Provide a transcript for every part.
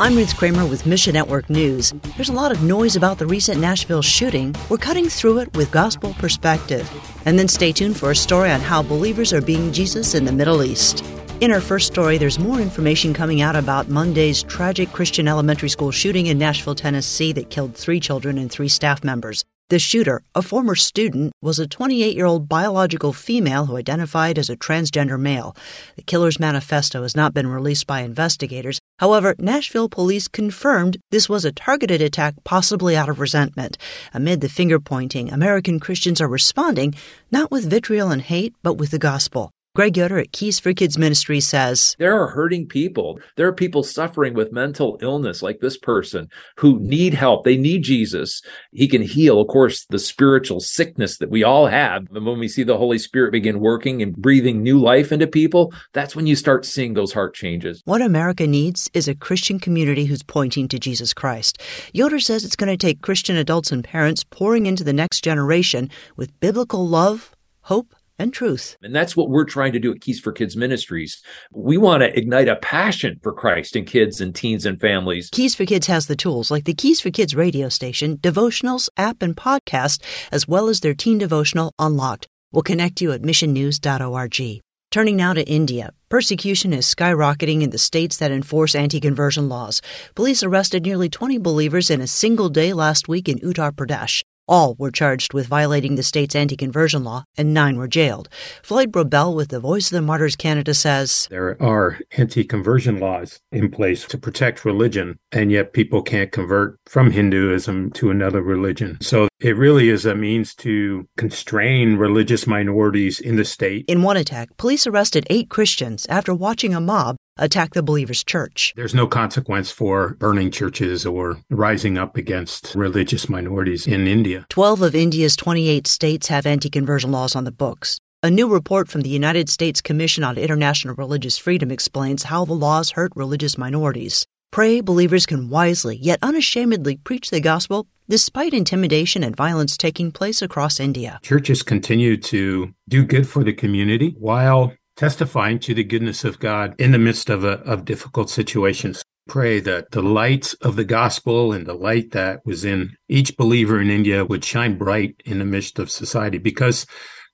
I'm Ruth Kramer with Mission Network News. There's a lot of noise about the recent Nashville shooting. We're cutting through it with gospel perspective. And then stay tuned for a story on how believers are being Jesus in the Middle East. In our first story, there's more information coming out about Monday's tragic Christian elementary school shooting in Nashville, Tennessee that killed three children and three staff members. The shooter, a former student, was a 28 year old biological female who identified as a transgender male. The killer's manifesto has not been released by investigators. However, Nashville police confirmed this was a targeted attack, possibly out of resentment. Amid the finger pointing, American Christians are responding not with vitriol and hate, but with the gospel. Greg Yoder at Keys for Kids Ministry says There are hurting people. There are people suffering with mental illness, like this person, who need help. They need Jesus. He can heal, of course, the spiritual sickness that we all have. And when we see the Holy Spirit begin working and breathing new life into people, that's when you start seeing those heart changes. What America needs is a Christian community who's pointing to Jesus Christ. Yoder says it's going to take Christian adults and parents pouring into the next generation with biblical love, hope, and truth. And that's what we're trying to do at Keys for Kids Ministries. We want to ignite a passion for Christ in kids and teens and families. Keys for Kids has the tools like the Keys for Kids radio station, devotionals, app, and podcast, as well as their teen devotional Unlocked. We'll connect you at missionnews.org. Turning now to India. Persecution is skyrocketing in the states that enforce anti conversion laws. Police arrested nearly 20 believers in a single day last week in Uttar Pradesh. All were charged with violating the state's anti conversion law, and nine were jailed. Floyd Brobbel with the Voice of the Martyrs Canada says There are anti conversion laws in place to protect religion, and yet people can't convert from Hinduism to another religion. So it really is a means to constrain religious minorities in the state. In one attack, police arrested eight Christians after watching a mob attack the believers' church. There's no consequence for burning churches or rising up against religious minorities in India. 12 of India's 28 states have anti conversion laws on the books. A new report from the United States Commission on International Religious Freedom explains how the laws hurt religious minorities. Pray believers can wisely yet unashamedly preach the gospel despite intimidation and violence taking place across India. Churches continue to do good for the community while testifying to the goodness of God in the midst of, a, of difficult situations. Pray that the light of the gospel and the light that was in each believer in India would shine bright in the midst of society because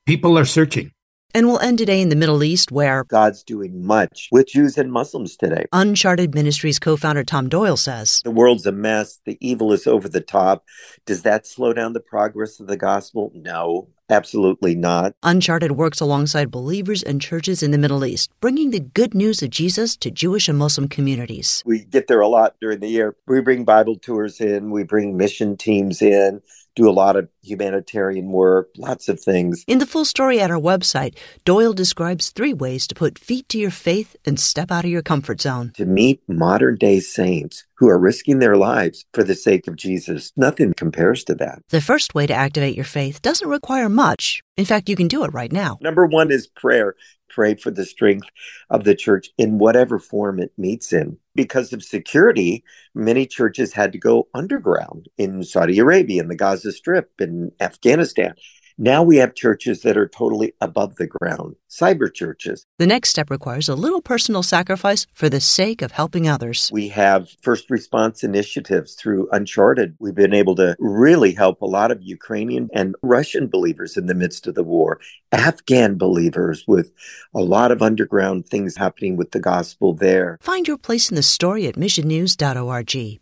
people are searching. And we'll end today in the Middle East, where God's doing much with Jews and Muslims today. Uncharted Ministries co founder Tom Doyle says The world's a mess. The evil is over the top. Does that slow down the progress of the gospel? No, absolutely not. Uncharted works alongside believers and churches in the Middle East, bringing the good news of Jesus to Jewish and Muslim communities. We get there a lot during the year. We bring Bible tours in, we bring mission teams in do a lot of humanitarian work, lots of things. In the full story at our website, Doyle describes three ways to put feet to your faith and step out of your comfort zone. To meet modern day saints who are risking their lives for the sake of Jesus, nothing compares to that. The first way to activate your faith doesn't require much. In fact, you can do it right now. Number one is prayer pray for the strength of the church in whatever form it meets in. Because of security, many churches had to go underground in Saudi Arabia, in the Gaza Strip, in Afghanistan. Now we have churches that are totally above the ground, cyber churches. The next step requires a little personal sacrifice for the sake of helping others. We have first response initiatives through Uncharted. We've been able to really help a lot of Ukrainian and Russian believers in the midst of the war, Afghan believers with a lot of underground things happening with the gospel there. Find your place in the story at missionnews.org.